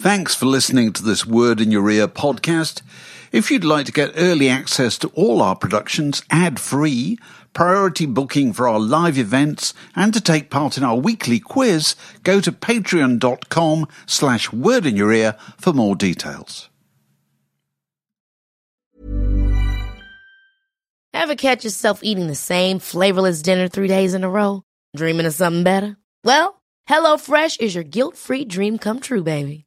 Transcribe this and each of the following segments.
Thanks for listening to this Word in Your Ear podcast. If you'd like to get early access to all our productions ad free, priority booking for our live events, and to take part in our weekly quiz, go to patreon.com slash word in your ear for more details. Ever catch yourself eating the same flavorless dinner three days in a row? Dreaming of something better? Well, HelloFresh is your guilt-free dream come true, baby.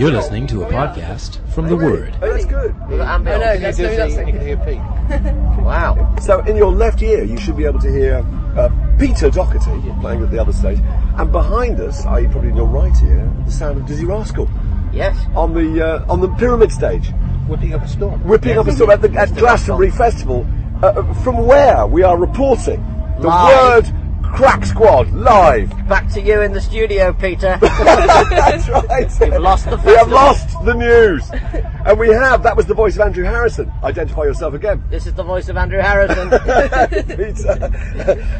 You're listening to a podcast from The Word. Oh, that's good. I know, that's, maybe that's You can hear Pete. Wow. So in your left ear, you should be able to hear uh, Peter Doherty playing at the other stage, and behind us, i.e. probably in your right ear, the sound of Dizzee Rascal Yes. on the uh, on the pyramid stage, Whipping up a storm. whipping up a storm at, the, at Glastonbury Festival, uh, from where we are reporting the Live. word Crack Squad live. Back to you in the studio, Peter. That's right. We've lost the We have lost the news, and we have. That was the voice of Andrew Harrison. Identify yourself again. this is the voice of Andrew Harrison. Peter.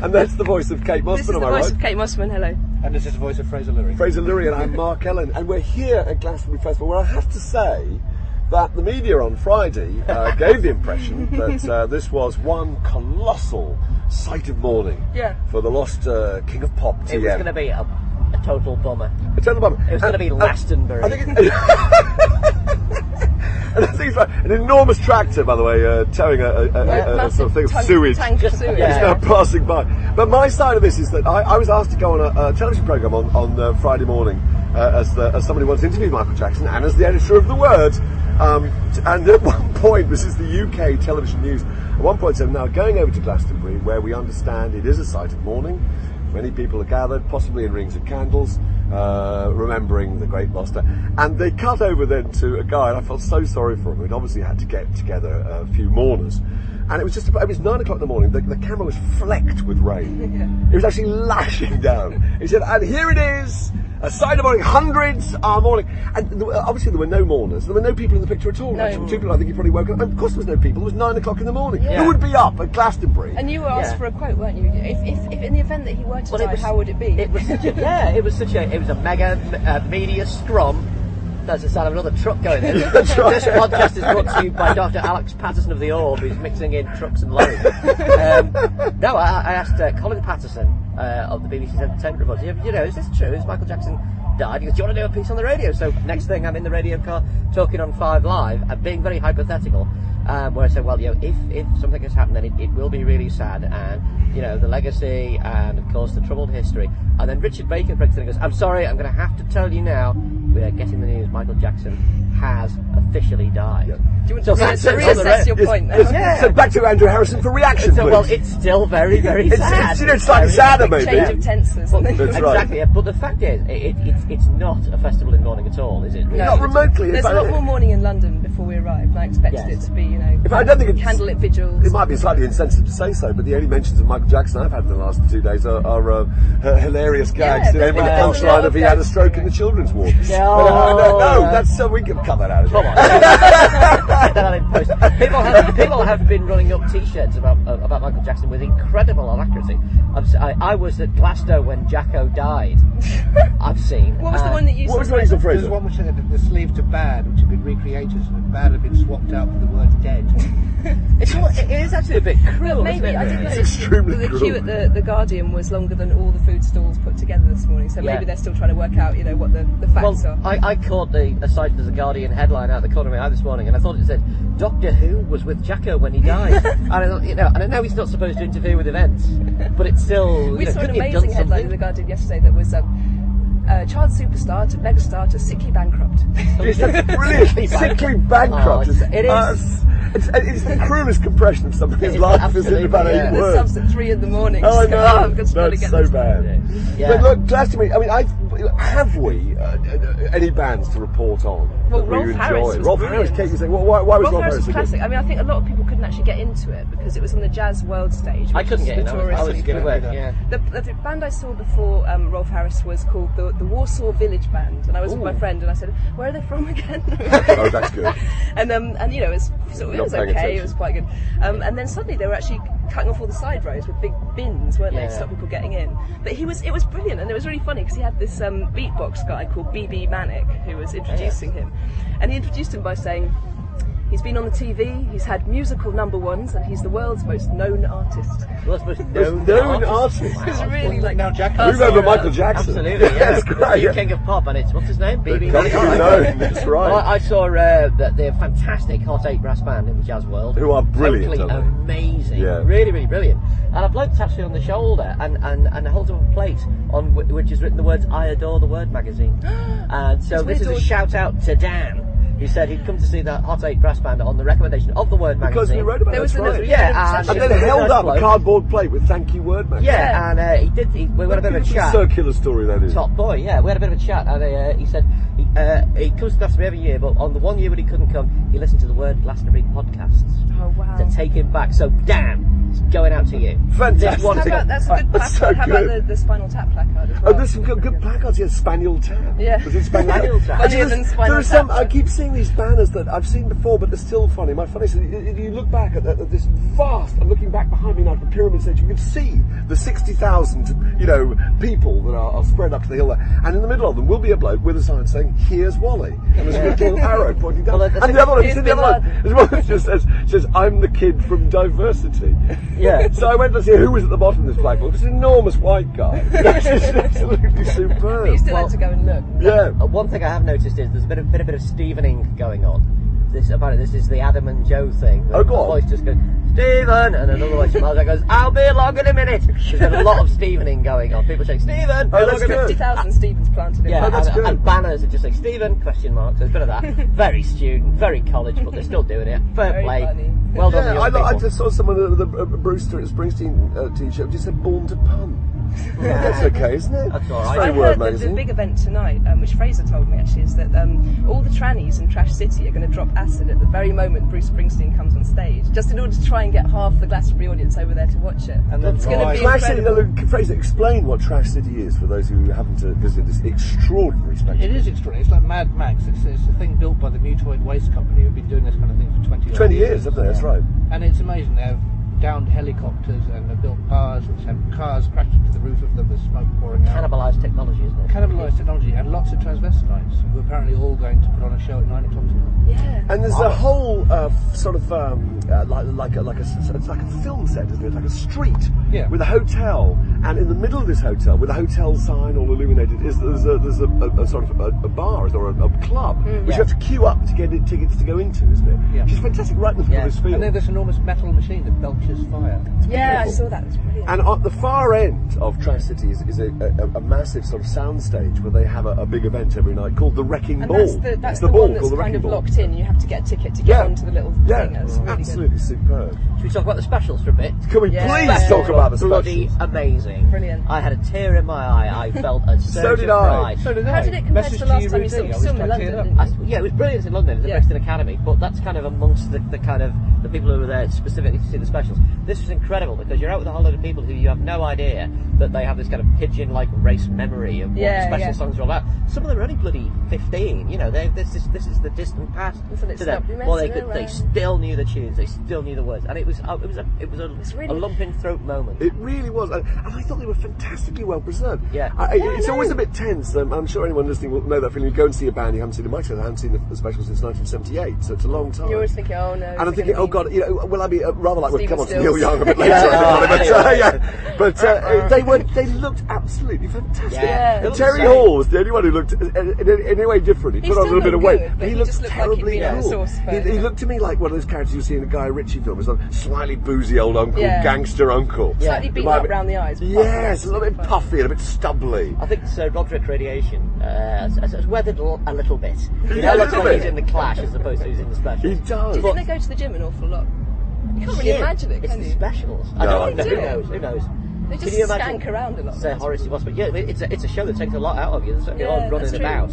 and that's the voice of Kate This is Mossman, the am I voice right? of Kate Mossman, hello. And this is the voice of Fraser Lurie. Fraser Lurie and I'm Mark Ellen, and we're here at Glastonbury Festival, where I have to say that the media on Friday uh, gave the impression that uh, this was one colossal sight of mourning Yeah. for the lost uh, King of Pop, TM. it was going to be a, a total bummer. A total bummer. It was going to be and Glastonbury. I think it, and I think it's right. An enormous tractor, by the way, uh, towing a, a, a, a- a sort of thing of tank, sewage. Tank of sewage. It's now passing by. But my side of this is that I, I was asked to go on a, a television program on, on uh, Friday morning uh, as, the, as somebody once interviewed Michael Jackson and as the editor of The Word. Um, t- and at one point, this is the UK television news, at one point said, now going over to Glastonbury, where we understand it is a site of mourning, Many people are gathered, possibly in rings of candles, uh, remembering the great Master. And they cut over then to a guy, and I felt so sorry for him, who'd obviously had to get together a few mourners. And it was just about, it was nine o'clock in the morning, the, the camera was flecked with rain. It was actually lashing down. He said, and here it is, a sight of mourning, hundreds are mourning. And there were, obviously there were no mourners, there were no people in the picture at all. No. Actually, two people I think he probably woke up. And of course there was no people, it was nine o'clock in the morning. Yeah. Who would be up at Glastonbury? And you were asked Yeah. for a quote, weren't you? If, if, if in the event that he were to Well, it die, was- how would it be? It was such a, yeah, it was such a, it was a mega uh, media scrum. That's the sound of another truck going in. this podcast is brought to you by Dr. Alex Paterson of the Orb, who's mixing in trucks and lorries. Um, no, I, I asked uh, Colin Paterson uh, of the BBC's Entertainment Report, you you know, is this true? Is Michael Jackson died? He goes, do you want to do a piece on the radio? So next thing, I'm in the radio car talking on Five Live, and being very hypothetical, um, where I said, well, you know, if, if something has happened, then it, it will be really sad, and, you know, the legacy, and of course the troubled history. And then Richard Bacon breaks in and goes, I'm sorry, I'm going to have to tell you now, we are getting the news, Michael Jackson has officially died. Yeah. Do you want So to that's- re- it's reassess your point yes. now? Yeah. So back to Andrew Harrison for reaction, So, well, it's still very, very It's- sad. it's, you know, slightly Very- sadder, Big maybe. change of tenses. Well, isn't it? That's right. exactly, yeah, but the fact is, it, it, it's, it's not a festival in mourning at all, is it? No. Not remotely. There's a lot more mourning in London before we arrived, and I expected Yes. it to be, you know, If I don't think it's- candlelit vigils. It might be slightly insensitive to say so, but the only mentions of Michael Jackson I've had in the last two days are, are uh, hilarious gags. Yeah, you know, with the punchline yeah, of he had a yeah. stroke in the children's ward. No. But, uh, no, no, that's uh, we can cut that out. Come on. get that in post. People have people have been running up T-shirts about uh, about Michael Jackson with incredible accuracy. I've, s- I, I was at Glasgow when Jacko died. I've seen. What was the uh, one that you What was the reason, Fraser? Fraser? There's one which said that the sleeve to bad, which had been recreated, and bad had been swapped out for the word dead. It's all, it is actually a bit cruel, Maybe isn't it? I did really? notice extremely the, the cruel. queue at the, the Guardian was longer than all the food stalls put together this morning. So Yeah. maybe they're still trying to work out, you know, what the, the Well, facts are. I, I caught the aside there's a Guardian headline out the corner of my eye this morning, and I thought it said Doctor Who was with Jacko when he died. and I thought, you know, and I know he's not supposed to interfere with events, but it's still. we you know, saw an couldn't he have amazing done headline in the? Guardian yesterday that was um, uh, child superstar to megastar to sickly bankrupt. It's brilliant. Sickly Sickly bankrupt. bankrupt. Oh, it's- it is. Uh, it's, it's the cruelest compression of somebody's It is life, isn't it? About absolutely, eight yeah. the words. subs at three in the morning. Oh, I just go, "Oh, I've got to That's get so bad. Yeah. But look, Glastonbury, I mean, I, have we uh, uh, any bands to report on Well, that we Rolf? Harris was Rolf brilliant. Harris, Kate, you say, well, why, why was Rolf Rolf Harris Harris was so good? classic. I mean, I think a lot of people couldn't actually get into it because it was on the Jazz World stage. I couldn't get in. I was, I was notoriously good good. at yeah. The, the, the band I saw before um, Rolf Harris was called the, the Warsaw Village Band, and I was with my friend, and I said, "Where are they from again?" Oh, that's good. and um, and you know, it was, so it Not was okay. It was quite good. Um, and then suddenly they were actually cutting off all the side rows with big bins, weren't they, Yeah. to stop people getting in. But he was, it was brilliant, and it was really funny because he had this um, beatbox guy called BB Manic who was introducing him, and he introduced him by saying. He's been on the TV, he's had musical number ones, and he's the world's most known artist. Well, most known, known artist. It was Wow. really like now Jack- You remember Michael Jackson? Absolutely, yeah. That's The great. new yeah. king of pop, and it's what's his name? BB. Got to be All right. known, that's right. Well, I, I saw uh, that the fantastic Hot Eight brass band in the jazz world, Who are brilliant, totally amazing, Yeah. really, really brilliant. And a bloke taps me on the shoulder and, and, and holds up a plate on wh- which is written the words "I adore the Word" magazine. and so It's this is a shout out to Dan. Who said he'd come to see the Hot Eight brass band on the recommendation of the Word magazine? Because we wrote about There it, was right. Yeah, And and- then Just held up a cardboard plate with thank you word man. Yeah, and uh, he did. He, we had a bit of a chat. Circular story that is. Top boy, yeah. We had a bit of a chat, and uh, he said he, uh, he comes to Glastonbury every year, but on the one year when he couldn't come, he listened to the Word Glastonbury podcasts Oh wow. to take him back. So, Dan, it's going out to you. Fantastic. One How about, that's a good That's placard. so How about the, the Spinal Tap placard as Oh, well? there's some good, good placards here. Spaniel Tap. Yeah. Was it Spaniel, Spaniel Tap. Actually, there's- Spinal there are some. I keep seeing these banners that I've seen before, but they're still funny. My funny is, you you look back at, at this vast. I'm looking back behind me now at the pyramid stage. You can see the sixty thousand, you know, people that are, are spread up to the hill there, and in the middle of them will be a bloke with a sign saying, "Here's Wally," and there's a little arrow pointing down. Well, that's- and the other one, Here's it's the Bin other one, there's one that just says, says, "I'm the kid from Diversity." Yeah. So I went to see who was at the bottom of this blackboard. This enormous white guy. This is absolutely superb. But you still Well- had to go and look. Yeah. Uh, one thing I have noticed is there's a bit of, bit, a bit of Stevening going on. This apparently this is the Adam and Joe thing. Oh, go One on. voice just goes Stephen, and another voice from outside goes I'll be along in a minute. There's been a lot of Stephening going on. People saying Stephen. Oh, be that's along in a minute." good. 50,000 Stevens planted in Yeah, Oh, that's and, good. and banners that just say Stephen question mark. So there's a bit of that. very student, very college, but they're still doing it. Fair Very play. funny. Well done, Yeah, the I, I just saw someone the, a, a Brewster Springsteen uh, t-shirt which just said "Born to Pun." That's okay, isn't it? That's all It's right. very I word heard that the big event tonight, um, which Fraser told me actually, is that um, all the trannies in Trash City are going to drop acid at the very moment Bruce Springsteen comes on stage, just in order to try and get half the Glastonbury audience over there to watch it. And then it's going to be Trash City, incredible. uh, Fraser, explain what Trash City is for those who haven't uh, visited this extraordinary spectacle. It is extraordinary. It's like Mad Max. It's, it's a thing built by the Mutoid Waste Company who've been doing this kind of thing for 20 odd 20 years, haven't they? That's right. And it's amazing. They have downed helicopters and they've built bars which have cars crashed into the roof of them with smoke pouring out. Cannibalised technology, isn't it? Cannibalised technology and lots of transvestites who are apparently all going to put on a show at 9 o'clock tonight. Yeah. And there's a whole uh, sort of um, uh, like like a, like a s- it's like a film set, isn't it? Like a street Yeah. with a hotel, and in the middle of this hotel, with a hotel sign all illuminated, is there's a there's a, a, a sort of a, a bar or a, a club which you have to queue up to get in, tickets to go into, isn't it? Yeah. Which is fantastic, right in the middle Yeah. of this field. And then this enormous metal machine that belches fire. Yeah, I saw that. It was brilliant. And at the far end of Trash City is, is a, a, a massive sort of sound stage where they have a, a big event every night called the Wrecking and Ball. that's the, that's it's the, the, ball one that's the kind Wrecking of Ball. locked in. You have to get a ticket to get Yeah. onto the little Yeah, thing. That's really absolutely superb. Should we talk about the specials for a bit? Can we Yeah. please Specials talk about the bloody specials? amazing. Brilliant. I had a tear in my eye. I felt a surge did of I. pride. So did How I. did it compare to Message the last you, time you Rudy. saw I it? was Still in quite London, teared up. didn't I, you? yeah, it was brilliant in London. It was the Yeah. Brixton Academy, but that's kind of amongst the, the kind of the people who were there specifically to see the specials. This was incredible because you're out with a whole lot of people who you have no idea that they have this kind of pigeon-like race memory of what Yeah, the special yeah. songs are all about. Some of them are only bloody 15. You know, this is this is the distant past Until it to them. Well, they could, they still knew the tunes, they still knew the words, and it was uh, it was a it was a, really- a lump in throat moment. It really was, and, and I thought they were fantastically well preserved. Yeah. I, I- Yeah, it's know. always a bit tense. Um, I'm sure anyone listening will know that feeling. You go and see a band, you haven't seen the Michael, I haven't seen the, the special since 1978, so it's a long time. You're always thinking, oh no. and I'm thinking, oh god, you know, will I be uh, rather like we'll come on to Neil Young a bit later? Yeah. but, uh, yeah. but uh, they were they looked absolutely fantastic. Yeah. And Terry the. Hall was the only one who looked uh, in, in, in any way different. He, He put on a little bit of weight, good, but he he looked just looked like terribly been cool. he, he looked to me like one of those characters you see in a Guy Ritchie film, as a slightly boozy old uncle, Yeah. gangster uncle. Slightly Who beaten up be- round the eyes. Yes, a little bit puffy and a bit stubbly. I think Sir Roderick Radiation uh, has, has, has weathered a little bit. You Yeah, know, a looks little like bit. he's in the Clash as opposed to he's in the specials. He does. Do you think they go to the gym an awful lot? You can't really imagine it, It's can the you? specials. I No, don't know. they Who do. knows? Who knows? They Can just you imagine? skank around a lot. Say Horace was, but yeah, I mean, it's a, it's a show that takes a lot out of you. There's certainly a lot of running that's true. about.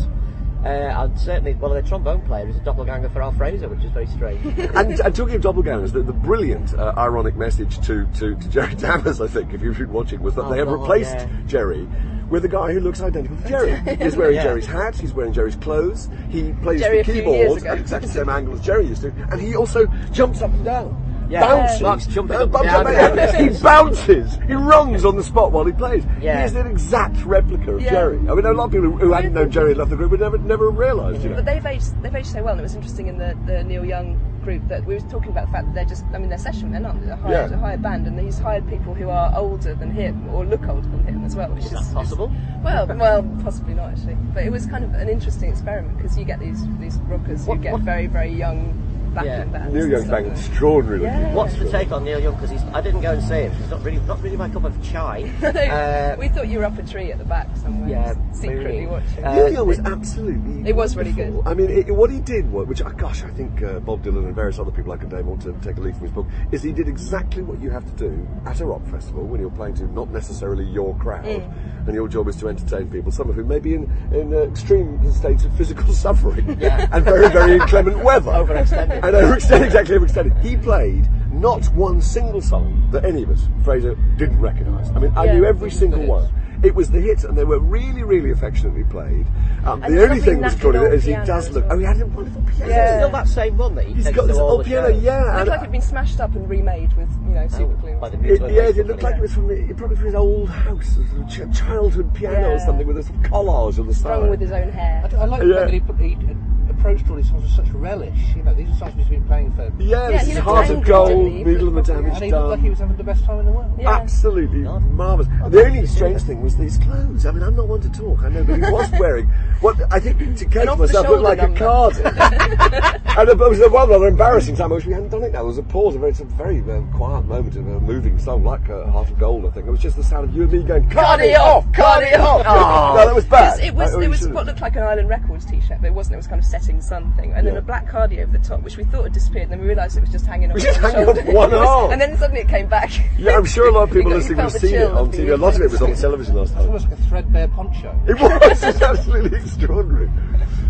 Uh, and certainly, well, the trombone player is a doppelganger for Al Fraser, which is very strange. And, and talking of doppelgangers, the, the brilliant uh, ironic message to, to, to Jerry Dammers, I think, if you've been watching, was that Oh, they have God, replaced yeah. Jerry with a guy who looks identical to Jerry. He's wearing Yeah. Jerry's hat, he's wearing Jerry's clothes, he plays Jerry the few years keyboard ago. at exactly the same angle as Jerry used to, and he also jumps up and down. Yeah. Bounces. Mark's jumping Uh, up and bumps down. up down. he bounces. He runs on the spot while he plays. Yeah. He is an exact replica of Yeah. Jerry. I mean, a lot of people who, who hadn't known Jerry had left the group would never, never have realised, you know. But they've aged, they've aged so well, and it was interesting in the, the Neil Young group that we were talking about the fact that they're just, I mean, they're session men, aren't they? They're hired, Yeah. a hired band, and he's hired people who are older than him, or look older than him as well, which Is is that possible? Well, well, possibly not actually, but it was kind of an interesting experiment because you get these these rockers who What- get what- very very young backing Yeah. bands. Neil and Young's stuff. bang extraordinary looking. Yeah. What's the take on Neil Young? Because he's I didn't go and see him. He's not really not really my cup of chai. Uh, we thought you were up a tree at the back somewhere, Yeah, secretly maybe. watching. Uh, Neil Young was absolutely. It was really wonderful. good. I mean, it, what he did, wa- which uh, gosh, I think uh, Bob Dylan and various other people I could name ought to take a leaf from his book, is he did exactly what you have to do at a rock festival when you're playing to not necessarily your crowd, Mm. and your job is to entertain people, some of whom may be in in uh, extreme states of physical suffering Yeah. and very very inclement weather, Overextended. And overextended, exactly overextended. He played not one single song that any of us, Fraser, didn't recognise. I mean, I Yeah, knew every single good. one. It was the hits, and they were really, really affectionately played. Um, the the only thing that's knackered extraordinary is he does look. Oh, he had a wonderful piano. Yeah. Still that same one that he He's takes got this old piano, shows. yeah. It looked like it'd been smashed up and remade with you know super glue. by the it, yeah, waste it looked like it was from the, probably from his old house, a childhood piano or something with a sort of collage on the side. Strung with his own hair. I, I like Yeah. fact that he, put, he uh, approached all these songs with such relish. You know, these are songs he's been playing for. Yeah, Yeah, this he is Heart of Gold, didn't he? Needle of the He looked And he looked like he was having the best time in the world. Yeah. Absolutely marvellous. The only strange thing was these clothes. I mean, I'm not one to talk, I know, but he was wearing what I think to Kate An to off-the-shoulder myself looked like a number. cardigan. and it was a one rather embarrassing time. I wish we hadn't done it now. There was a pause, a very, it's a very uh, quiet moment of a moving song like uh, Heart of Gold, I think. It was just the sound of you and me going, Cut it off! Cut it off! No, that was bad. It was, I- I it was what looked like an Island Records t-shirt, but it wasn't. It was kind of setting sun thing, and then a black cardi over the top, which we thought had disappeared, and then we realised it was just hanging off. was just one hanging off one arm. and then suddenly it came back. Yeah, I'm sure a lot of people got- listening have seen it on TV. the A lot of it was on effects. television last It's time. almost like a threadbare poncho. It was it's absolutely extraordinary.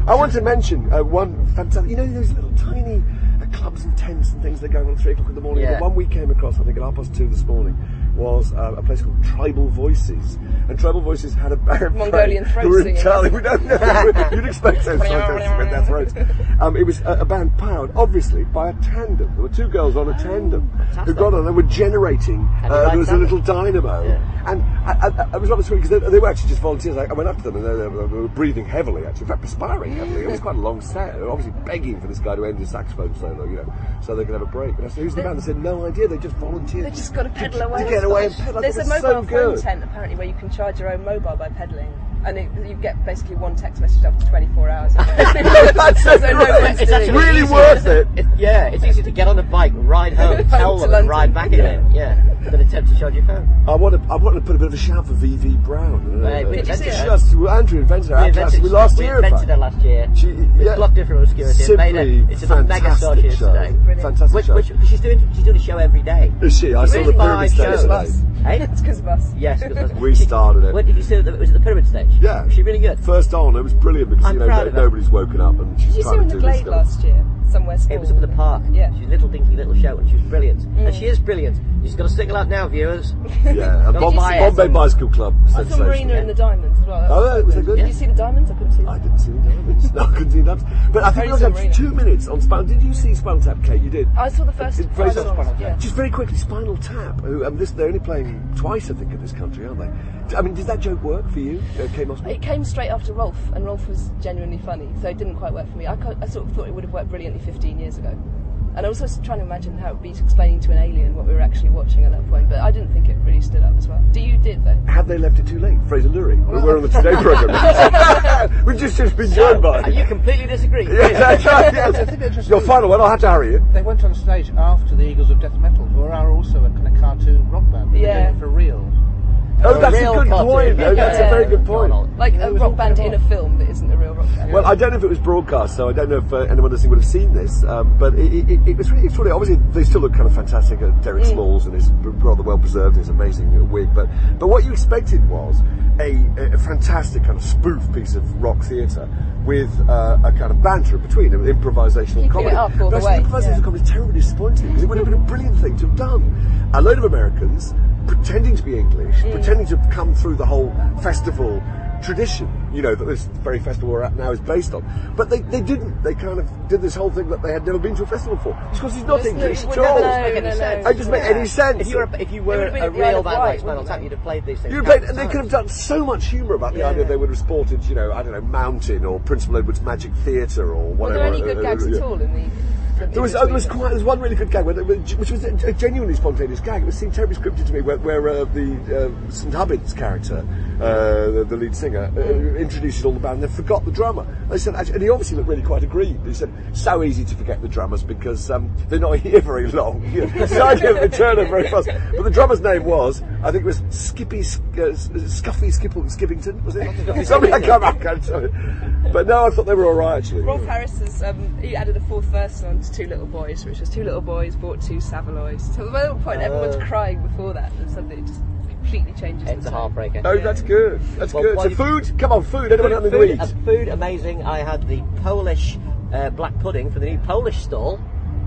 I want to mention uh, one fantastic. You know those little tiny uh, clubs and tents and things that go on at three o'clock in the morning. Yeah. The one we came across, I think, at half past two this morning, was uh, a place called Tribal Voices. And Tribal Voices had a band Mongolian playing throat who were singing. We don't know. You'd expect those scientists with their throats. Um, it was a, a band powered, obviously, by a tandem. There were two girls on a tandem who got on they were generating. Uh, there was a little dynamo, Yeah. and I, I, I was rather sweet because they, they were actually just volunteers. I, I went up to them and they, they were- breathing heavily, actually, in fact, perspiring heavily. It was quite a long set. They were obviously begging for this guy to end his saxophone solo, you know, so they could have a break. And I said, "Who's the band?" They said, "No idea. They just volunteered." They just got to pedal away. to away and pedal. There's it a mobile so phone tent apparently where you can charge your own mobile by pedaling, and it, you get basically one text message after 24 hours. That's so no one's It's actually really easier- worth it. It's, yeah, it's easy to get on a bike, ride home, Home tell to them, and London. ride back again. Yeah, than attempt to charge your phone. I want to. I want to put a bit of a shout for VV Brown. Hey, we Uh, invented she her. just- Andrew invented her. We at invented, Glastonbury last we year. in invented fact. her last year. She, We yeah, blocked her from obscurity and made her Simply into the mega star she is show. today. Fantastic Which, show. which she's doing, she's doing a show every day. Is she? I saw the Really pyramid five stage shows. Today. Hey? It's because of us. Yes, because We started it. What did you say? that- Was it the pyramid stage? Yeah. Was she really good? First on, it was brilliant because I'm you know proud no- of her. nobody's woken up and she's Did you see trying her in to the do this. Glade last year? Somewhere small. It was up at the park. Yeah. She was a little dinky little show, and she was brilliant. And she is brilliant. You just got to stick out now, viewers. Yeah, and Don't Bomb- you see it? Bombay Bicycle Club. I saw sensation. Marina and the Diamonds as well. That Oh, yeah, was it good? Did you see the Diamonds? I couldn't see them. I didn't see the diamonds. No, I couldn't see the diamonds. But I think we Fraser only Marina. have two minutes on Spinal. Did you see Spinal Tap, Kate? You did. I saw the first Did five Spinal Tap. Yeah. Just very quickly, Spinal Tap. Who, um, this, they're only playing twice, I think, in this country, aren't they? I mean, does that joke work for you, uh, Kate Mossman? It came straight after Rolf, and Rolf was genuinely funny, so it didn't quite work for me. I, I sort of thought it would have worked brilliantly 15 years ago. And I was also trying to imagine how it would be explaining to an alien what we were actually watching at that point, but I didn't think it really stood up as well. Do you did though? Have they left it too late? Fraser Lurie. We're- We're on the Today programme. We've just, just been joined by. You completely disagree. Yeah, that's right, I think they're yes. Your final one, I'll have to hurry you. They went on stage after the Eagles of Death Metal, who are also a kind of cartoon rock band. They're Yeah. doing it for real. Oh, that's a real good cartoon. point. Oh, that's a very good point. Like a rock band in a film that isn't a real rock band. Well, I don't know if it was broadcast, so I don't know if uh, anyone listening would have seen this. Um, but it, it, it was really extraordinary. Obviously, they still look kind of fantastic. Uh, Derek Mm. Smalls and his rather well preserved, his amazing wig. But but what you expected was a, a fantastic kind of spoof piece of rock theatre with uh, a kind of banter between them, improvisational Keeping comedy. it up all but the actually, way, improvisational yeah. comedy is terribly disappointing because it would have been a brilliant thing to have done. A load of Americans pretending to be English, Mm. pretending to come through the whole festival tradition, you know, that this very festival we're at now is based on. But they, they didn't. They kind of did this whole thing that they had never been to a festival for. It's because he's not It's English no- at all. no, Doesn't make no, any no. sense. It doesn't make any sense. If you were, a, if you were a at the Isle real of band like Wight, Spinal Tap, you'd have played these things. You'd have played, and countless they could have done so much humour about the Yeah. idea they would have sported, you know, I don't know, Mountain or Principal Edward's Magic Theatre or whatever. Were there any good Uh, gags uh, at yeah. all in the? There was, oh, there was quite, there was one really good gag, where, which was a genuinely spontaneous gag. It was seemed terribly scripted to me, where, where uh, the uh, St Hubbins's character, uh, the, the lead singer, uh, introduces all the band and then forgot the drummer. They said, and he obviously looked really quite aggrieved. He said, so easy to forget the drummers because um, they're not here very long. You know, it's the idea that they turn up very fast. But the drummer's name was, I think it was Skippy, uh, Scuffy Skipple, Skippington, was it? Somebody I can't, I can't tell you. But no, I thought they were all right actually. Rolf Harris has um, he added a fourth verse on to Two Little Boys, which was two little boys bought two Saveloys. So at one point everyone's crying before that, and suddenly it just completely changes. It's the a heartbreaker. Oh, that's good. That's Well, good. So you- food, come on, food. Anyone have food, anything to uh, food amazing. I had the Polish uh, black pudding from the new Polish stall,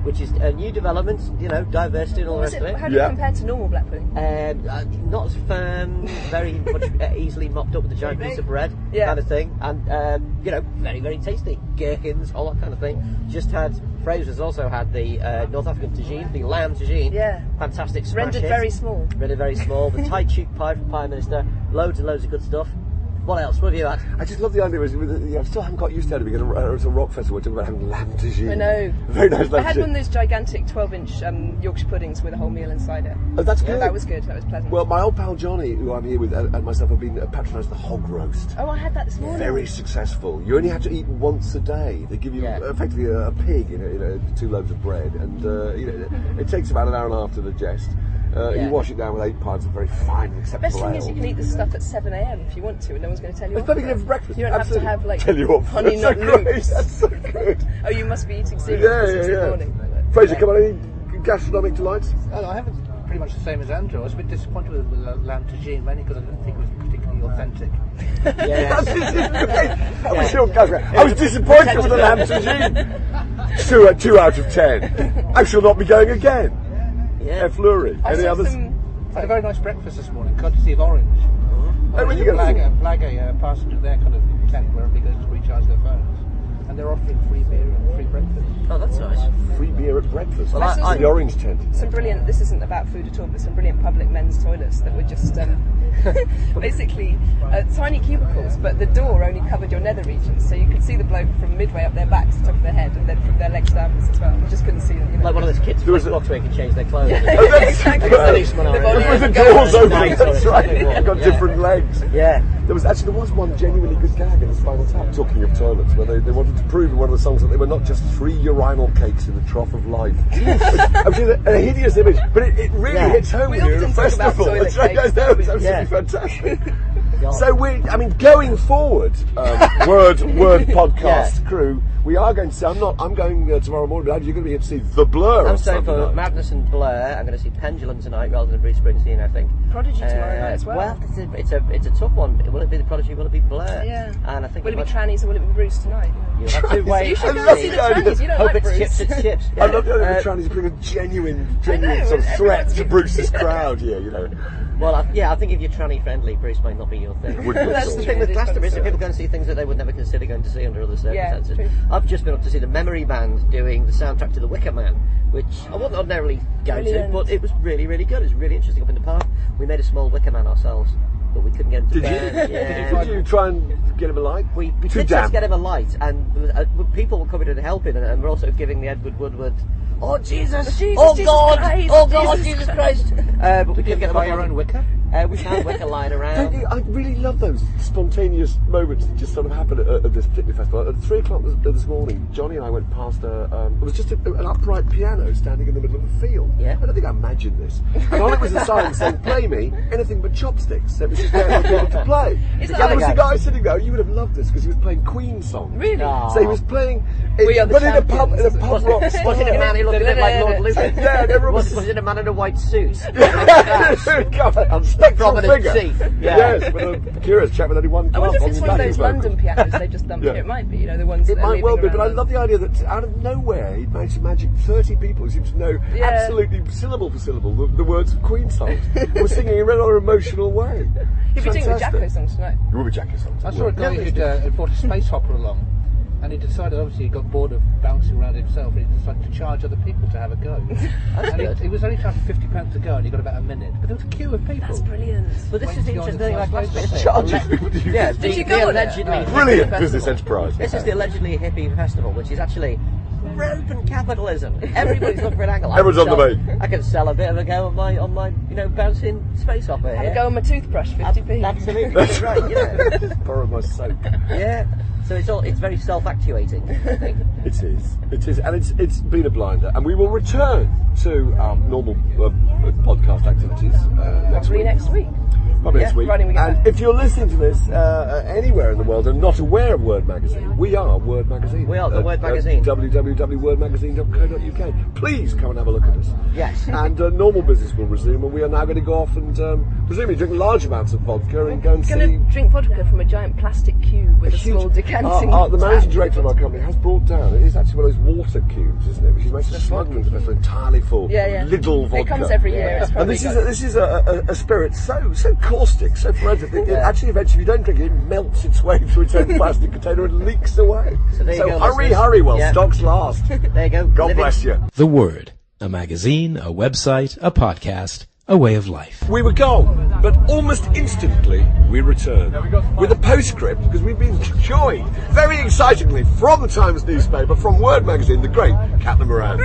which is a new development. You know, diversity and all the Was rest it, of how it. do Yeah. you compare to normal black pudding? Um, uh, not as firm, very much uh, easily mopped up with a giant piece of bread, Yeah. kind of thing, and um, you know, very very tasty. Gherkins, all that kind of thing. Just had Fraser's also had the uh, North African tagine, the lamb tagine. Yeah. fantastic. Rendered hit. very small. Rendered very small. The Thai cheek pie from Pieminister. Loads and loads of good stuff. What else? What have you had? I just love the idea. Is, with- I still haven't got used to it. Being at a, a rock festival, we're talking about having lamb tagine. I know. Very nice I had one of those gigantic 12-inch um, Yorkshire puddings with a whole meal inside it. Oh, that's Yeah, good. that was good. That was pleasant. Well, my old pal Johnny, who I'm here with, and myself have been uh, patronised the hog roast. oh, I had that this morning. Very successful. You only have to eat once a day. They give you Yeah. effectively a, a pig in, a, in a, two loaves of bread, and uh, you know, it takes about an hour and a half to digest. Uh, Yeah. You wash it down with eight pints of very fine, acceptable. The Best thing ale. is you can eat this stuff at 7 a.m. if you want to, and no one's going to tell you. It's off perfect for breakfast. You don't Absolutely. have to have like Tell you what, honey that's so nut great. That's so good. oh, you must be eating cereal Yeah, yeah, yeah. morning. Fraser, come on, any gastronomic delights? Oh, I haven't pretty much the same as Andrew. I was a bit disappointed with the la- lamb tagine, mainly because I didn't think it was particularly authentic. Yeah. That was your Gasper. I was disappointed with the lamb tagine. Two, uh, two out of ten. I shall not be going again. Yeah. F. Lurie. I Any others? some- had a very nice breakfast this morning, courtesy of Orange. Oh, where you Orange going? flag, a, flag a uh, passenger there kind of tent where everybody goes to recharge their phones. And they're offering free beer and free breakfast. Oh, that's nice. Free beer at breakfast. Well, I- That's I- the orange tent. some brilliant. This isn't about food at all, but some brilliant public men's toilets that were just um, basically uh, tiny cubicles, but the door only covered your nether regions, so you could see the bloke from midway up their back to the top of their head, and then from their legs downwards as well. You just couldn't see them. You know. Like one of those kids' There was flip a- flops where you can change their clothes. Oh, that's exactly. right. Policeman are The in. body With the of doors gold. open, Nice, that's sorry, right. sorry. You've got Yeah. different legs. Yeah. There was actually there was one genuinely good gag in the Spinal Tap talking of toilets where they, they wanted to prove in one of the songs that they were not just three urinal cakes in the trough of life. which is a, a hideous image, but it, it really Yeah. hits home We when you're a often talk about festival. It's like, cakes, I know, it's absolutely Yeah. fantastic. So we, I mean, going forward, um, word word podcast Yeah. crew, we are going to see. I'm not. I'm going uh, tomorrow morning. But you're going to be here to see the Blur. I'm on for night. Madness and Blur. I'm going to see Pendulum tonight rather than Bruce Springsteen, I think. Prodigy tomorrow Uh, night as well. Well, it's a, it's a it's a tough one. Will it be the Prodigy? Will it be Blur? Yeah. and I think Will it be trannies or will it be Bruce tonight? You'll have to wait. You should go see the the trannies. You don't Hope like it's Bruce. chips. It's chips. I love the idea Uh, of trying bring a genuine, genuine know, sort of threat to Bruce's crowd here, you know. Well, I, yeah, I think if you're tranny friendly, Bruce might not be your thing. Would That's the of- thing with It is Glastonbury, is that people go and see things that they would never consider going to see under other Yeah, circumstances. true. I've just been up to see the Memory Band doing the soundtrack to The Wicker Man, which I wouldn't ordinarily go to, but it was really, really good. It was really interesting up in the park. We made a small Wicker Man ourselves, but we couldn't get him to Did burn. you? Yeah. Did you try and get him a light? We, we Too did try to get him a light, and was, uh, people were coming in and helping, and, and we're also giving the Edward Woodward, oh Jesus, Jesus, oh Jesus God, Christ, oh God, Jesus Jesus Christ. Uh, but we couldn't get him Buy up your own wicker? Uh, we found Wicker lying Don't around. you, I really love those spontaneous moments that just sort of happen at, at this particular festival. At three o'clock this, this morning, Johnny and I went past a, um, it was just a, an upright piano standing in the middle of a field. Yeah. I don't think I imagined this. And on it was a sign saying, play me anything but chopsticks. So it was just there for people to play. Is And that there was a guy sitting there, you would have loved this because he was playing Queen songs. Really? Aw. So he was playing, We it, are the but in a pub, in a pub rock style. Was it a man who looked a bit like Lord Luther? Yeah, everyone was, was- was it a man in a white suit? God, a spectral Prominent figure. seat. Yeah. Yes, with a curious chap with only one I wonder if it's on one of those vocals. London pianos they just dumped Yeah. here. It might be, you know, the ones It that might well be, but I love the idea that out of nowhere he managed to magic 30 people who seem to know Yeah. absolutely syllable for syllable the, the words of Queen songs. We're singing in a rather emotional way. He'll be doing the Jacko songs tonight. You will be Jacko songs. I saw a guy who'd, uh, brought a space hopper along, and he decided, obviously, he got bored of bouncing around himself, and he decided to charge other people to have a go. and good. he, he was only charging £50 to go, and he got about a minute. But there was a queue of people. That's brilliant. But this is the Wait to go on interesting the thing about first Glastonbury. page. Charging people to use Yeah, this. the, Did you go on it? allegedly hippie Brilliant business enterprise. This is the allegedly hippie festival, which is actually rampant capitalism. Everybody's looking for an angle. I Everyone's can on the sell- move. I can sell a bit of a go on my, on my, you know, bouncing space hopper. Have here. a go on my toothbrush, 50p. Absolutely, that's right. Yeah, Borrow my soap. yeah. So it's all, it's very self-actuating. I think. It is. It is, and it's it's been a blinder. And we will return to our normal uh, podcast activities uh, next Probably week. next week. Probably Yeah, next week. And back. if you're listening to this uh, anywhere in the world and not aware of Word Magazine, we are Word Magazine. We are the At- Word at Magazine. www.wordmagazine.co.uk. Please come and have a look at us. Yes. And uh, normal business will resume, and we are now going to go off and um, presumably drink large amounts of vodka and go and see. Going to drink vodka from a giant plastic cube with a, huge- small decanting. Uh, uh, the managing director of our company has brought down. It is actually one of those water cubes, isn't it? Which is mostly to vessel entirely full. Yeah, yeah. Little vodka. It comes every year. It's And this is a, this is a, a, a spirit so so caustic, so forensic. It, it actually, eventually, if you don't drink it, it melts its way through its own plastic container and leaks away. So there you go, hurry, listeners. hurry, while Yeah. stocks last. There you go. God Living- bless you. The Word, a magazine, a website, a podcast, a way of life. We were gone, but almost instantly we returned with a postscript because we've been joined very excitingly from the Times newspaper, from Word magazine, the great Caitlin Moran.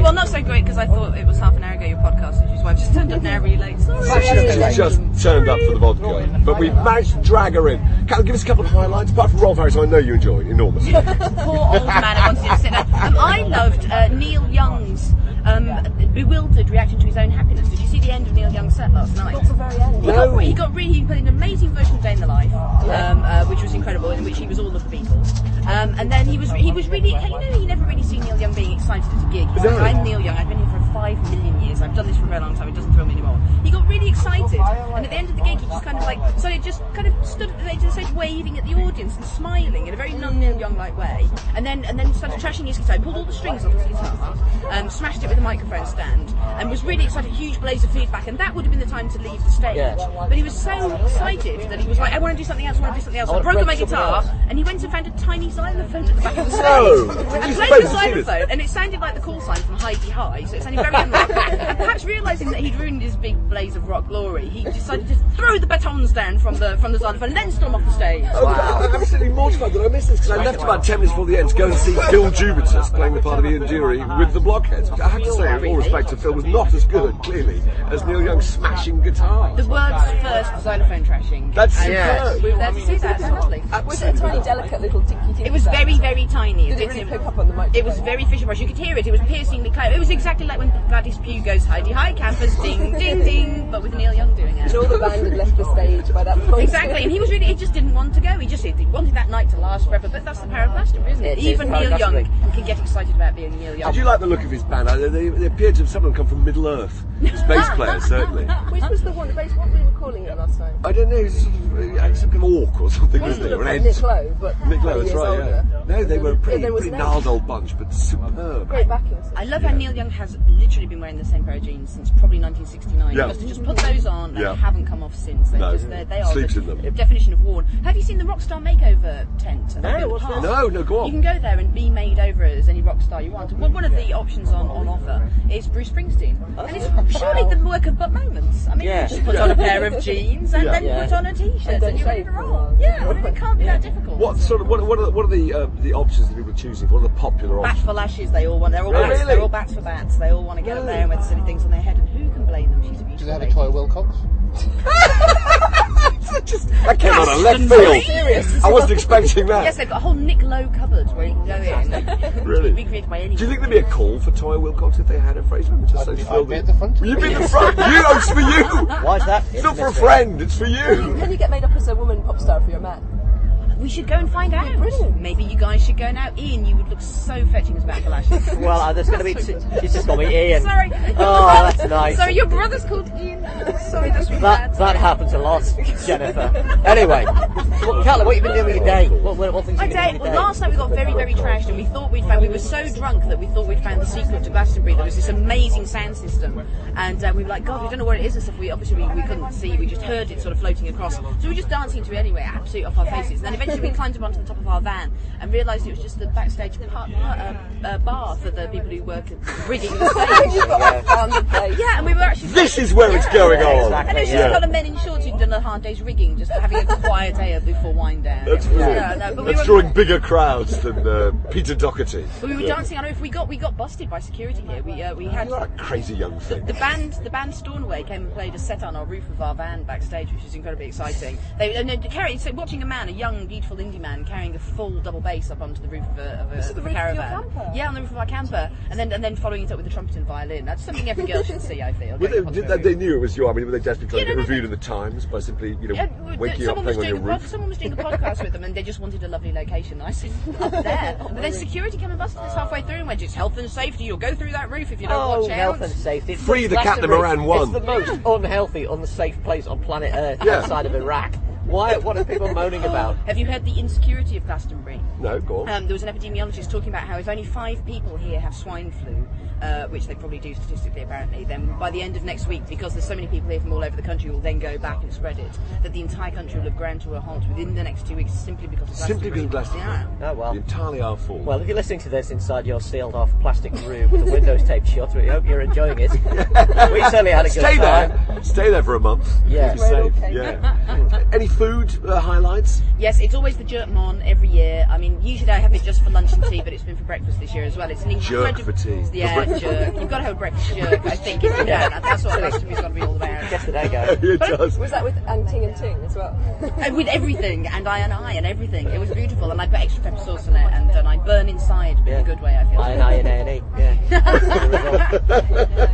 Hey! Well, not so great because I thought it was half an hour ago your podcast, which is why I've just turned up now really late. Sorry. She's just turned up for the vodka, but we've managed to drag her in. Caitlin, give us a couple of highlights, apart from Rolf Harris, who I know you enjoy enormously. Poor old man who wanted to sit there. Um, I loved uh, Neil Young's um, bewildered reaction to his own happiness. Did you see the end of Neil Young's set last night? He got, he got really, he played an amazing version of Day in the Life, um, uh, which was incredible, in which he was all of the Beatles. Um, and then he was, he was really, you know, you never really see Neil Young being excited at a gig. He's like, I'm Neil Young, I've been here for five million years, I've done this for a very long time, it doesn't thrill me anymore. He got really excited, and at the end of the gig, he just kind of like, so he just kind of stood, they just started waving at the audience and smiling in a very non-Neil Young-like way, and then and then started trashing his guitar, He pulled all the strings off his guitar, um, smashed it with a microphone stand, and was really excited, huge blaze of feedback, and that would have been the time to leave the stage. Yeah. But he was so excited that he was like, I want to do something else, I want to do something else. I I broke my guitar, and he went and found a tiny xylophone at the back of the stage, No! and played the to see this. xylophone, and it sounded like the call sign from Hi-de-Hi, so it sounded very unlike. and perhaps realising that he'd ruined his big blaze of rock glory, he decided to throw the batons down from the from the xylophone and then storm off the stage. Oh, I'm absolutely mortified that I missed this because I left about 10 minutes before the end to go and see Phil Jupitus playing the part of Ian Dury with the Blockheads. which I have to say, with all respect to Phil, was not as good, clearly, as Neil Young smashing guitar. The world's first xylophone trashing. That's And, superb. we were there see that. It's lovely. Was it a tiny delicate little tinky tinky. It was very, very tiny. Did it really pick up on the microphone? It was very Fisher Price. You could hear it. It was piercingly clear. It was exactly like when Gladys Pugh goes Hi-de-Hi campers, ding, ding, ding, but with Neil Young doing it. And all the band had left the stage by that point. Exactly, and he was really, he just didn't want to go. He just he wanted that night to last forever. But that's the power of Glastonbury, isn't it? It is Even power of Neil Young can get excited about being Neil Young. Did you like the look of his band? Uh, They, they appeared to have some of them come from Middle Earth. His bass player, certainly. Which was the one, the bass, what we were calling it last time? I don't know, he's sort of, had some kind of orc or something, wasn't he? Wasn't Or an it Nick ent. Lowe, but Nick Lowe, that's years right, yeah. No, they were a pretty, Yeah, pretty gnarled old bunch, but superb. Great backing. I love how Neil Young has literally been wearing the same pair of jeans since probably 1969. Yeah. He must have just put those on and Yeah. they haven't come off since. They're No. just, they're, they are Sleeps the in them. definition of worn. Have you seen the Rockstar Makeover tent? No, what's park? this? No, no, go on. You can go there and be made over as any rock star you want. One one of the options on, on offer is Bruce Springsteen. And it's surely the work of but moments. I mean, Yeah. you just put on a pair of jeans and Yeah. then Yeah. put on a t-shirt And and, you're ready to for a roll. Yeah, I mean, it can't be that difficult. What sort of, what, what are, the- what are the, uh, the options that people are choosing? What are the popular Bat options? for lashes, they all want. They're all Oh, bats. really? They're all bats for bats. They all want to get up there and wear silly things on their head, and who can blame them? She's a Do beautiful they have a lady. Toyah Willcox? Just, that came out of left field. Serious. I wasn't expecting that. Yes, they've got a whole Nick Lowe cupboard where you can go in. Really? Recreated by anyone. Do you think there'd be a call for Toyah Willcox if they had a Fraser? Just I'd so be- feel I'd be at the front. You'd be at the front. You, oh, it's for you. Why is that? It's not for a friend. It's for you. Can you get made up as a woman pop star for your man? We should go and find out. Maybe you guys should go now. Ian, you would look so fetching as for lashes. Well, uh, there's going to be. T- she's just called me Ian. Sorry. Oh, that's nice. Sorry, your brother's called Ian. Sorry, that's really That bad. that happens a lot, Jennifer. Anyway, what, Carla, what have you been doing with your day? What, what, what things My day, well, last night we got very, very trashed and we thought we'd found, we were so drunk that we thought we'd found the secret to Glastonbury. There was this amazing sound system and uh, we were like, God, we don't know where it is and stuff. We obviously we, we couldn't see, we just heard it sort of floating across. So we were just dancing to it anyway, absolutely off our faces. And then eventually we climbed up onto the top of our van and realised it was just the backstage part, uh, uh, bar for the people who work at rigging the stage. You've got found the place. Yeah, and we were actually. This is where it's going on. exactly. And it was just Yeah. a lot of men in shorts who'd done a hard day's rigging, just having a quiet day before wind down. That's It yeah, no, but we were- drawing bigger crowds than uh, Peter Doherty. We were dancing. I don't know if we got we got busted by security here. We uh, we had You are a crazy young thing. the band the band Stornoway came and played a set on our roof of our van backstage, which is incredibly exciting. They and they carry so watching a man, a young beautiful indie man, carrying a full double bass up onto the roof of a, of a, This is of the a roof of your caravan. camper? Yeah, on the roof of our camper, and then and then following it up with a trumpet and violin. That's something every girl should see. I feel. Were Going they, did Cosmo they, they knew it was you. I mean, were they desperately trying Yeah, to get no, reviewed in the Times by simply, you know, Yeah, waking up someone was playing on doing your a pod, roof? someone was doing a podcast with them, and they just wanted a lovely location. And I said, up there. But then security came and busted us halfway through and went, "It's health and safety. You'll go through that roof if you don't Oh, watch out." health and safety. It's Free the Glastonbury. catamaran one. It's the most unhealthy, unsafe place on planet Earth Yeah. outside of Iraq. Why? What are people moaning about? Have you heard the insecurity of Glastonbury? No, go on. Um, there was an epidemiologist talking about how if only five people here have swine flu, uh, which they probably do statistically apparently, then by the end of next week, because there's so many people here from all over the country will then go back and spread it, that the entire country will have ground to a halt within the next two weeks simply because of Simply because of Glastonbury. Glastonbury. Yeah. Oh well. Entirely our fault. Well, if you're listening to this inside your sealed-off plastic room with the windows taped shut, we hope you're enjoying it. we certainly had a good Stay time. there. Stay there for a month. Yeah. Keep you safe. Okay. Yeah. Any food uh, highlights? Yes, it's always the jerk mon every year. I mean, usually I have it just for lunch and tea, but it's been for breakfast this year as well. It's an Jerk incredible. for tea. Yeah, jerk. You've got to have a breakfast jerk, I think, if you can. That's what Glastonbury's got to be all about. Guess the day go. it does. Was that with and Ting and Ting as well? And with everything, and I and I and everything. It was beautiful, and I put extra pepper sauce in it, and, and I burn inside, but in Yeah. a good way, I feel. I and I and A and E. Yeah.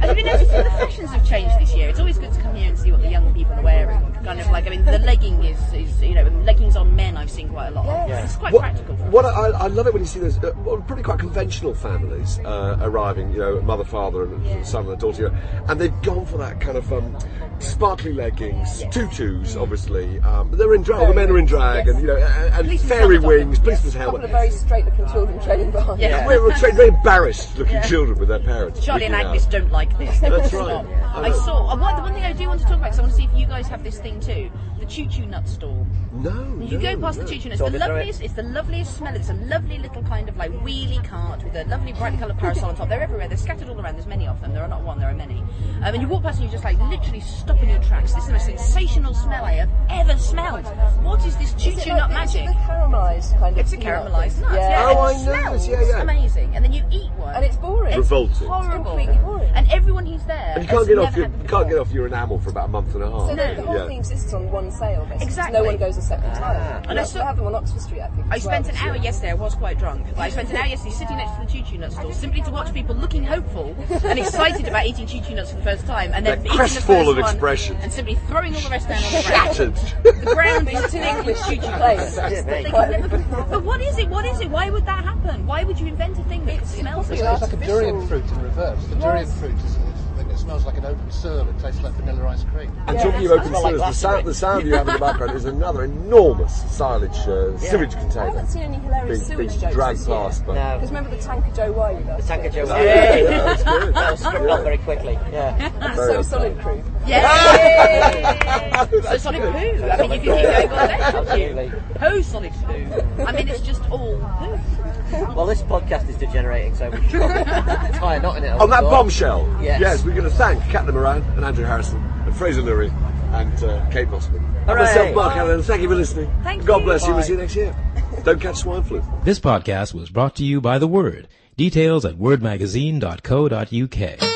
Have you noticed that the fashions have changed this year? It's always good to come here and see what the young people are wearing. Kind of like, I mean, the legging is, is you know, leggings on men I've seen quite a lot of. Yeah. It's quite What, practical. What I, I love it when you see those uh, well, pretty quite conventional families uh, arriving, you know, mother, father, and son and a daughter, and they've gone for that kind of um, sparkly leggings, tutus, obviously. Um, they're in drag. The men are in drag, Yes. and you know, and, and fairy wings, them. policeman's A couple helmet. of very straight-looking children training behind. Yeah. We're, we're very embarrassed-looking children with their parents. Charlie and Agnes out. don't like this. That's right. I I know. saw. One, thing I do want to talk about, because I want to see if you guys have this thing too. The choo choo nut stall. No, You no, go past no. the choo choo nut. It's the me through it. loveliest. It's the loveliest smell. It's a lovely little kind of like wheelie cart with a lovely brightly coloured parasol on top. They're everywhere. They're scattered all around. There's many of them. There are not one. There are many. Um, and you walk past and you just like literally stop in your tracks. This is the most sensational smell I have ever smelled. What is this choo Is choo nut is it magic? the caramelised kind of. It's a caramelised nut. Yeah. Yeah, Oh, and I it know smells this, yeah, yeah. amazing. And then you eat one. And it's boring. It's Revolting. horrible. Completely boring. And everyone who's there. And you can't get off your you can't get off your enamel for about a month and a half. So the, the whole yeah. thing subsists on one sale, basically. Exactly. No one goes a second ah. time. And And I still have them on Oxford Street, I think. I spent well, an hour yesterday. I was quite drunk. But I spent an hour yesterday sitting next to the Choo Choo Nut store simply to watch people looking hopeful and excited about eating Choo Choo Nuts for the first time, and then That eating the first crestfallen one expression. and simply throwing all the rest down on the ground. Shattered. The ground is Two thick English with Choo Choo places. Nuts. Dear me. They can never- But what is it? What is it? Why would that happen? Why would you invent a thing that It's- smells like It's like a durian fruit in reverse. The durian fruit is, is when it smells like an open sewer, it tastes like vanilla ice cream. And Yeah. talking of open Smell like sewers, the sound, the sound you have in the background is another enormous silage uh, sewage container. I haven't seen any hilarious being, being sewage jokes dragged this year. past. But No. Because remember the Tanker Joe Wiley? The Tanker Joe. Yeah, Yeah, yeah, that's good. That was scrubbed off very quickly. Yeah. And the So Solid crew. Yeah. so Sonic Poo. I mean, you can keep going all day, can't Absolutely. you? Poo Sonic Poo. I mean, it's just all poo. Well, this podcast is degenerating, so we should tie a knot in it. On that thought. bombshell, Yes. we're going to thank Caitlin Moran and Andrew Harrison and Fraser Lurie and uh, Kate Mossman. And myself, Mark Ellen. Thank you for listening. Thank God you. bless you. We'll see you next year. Don't catch swine flu. This podcast was brought to you by The Word. Details at wordmagazine.co.uk.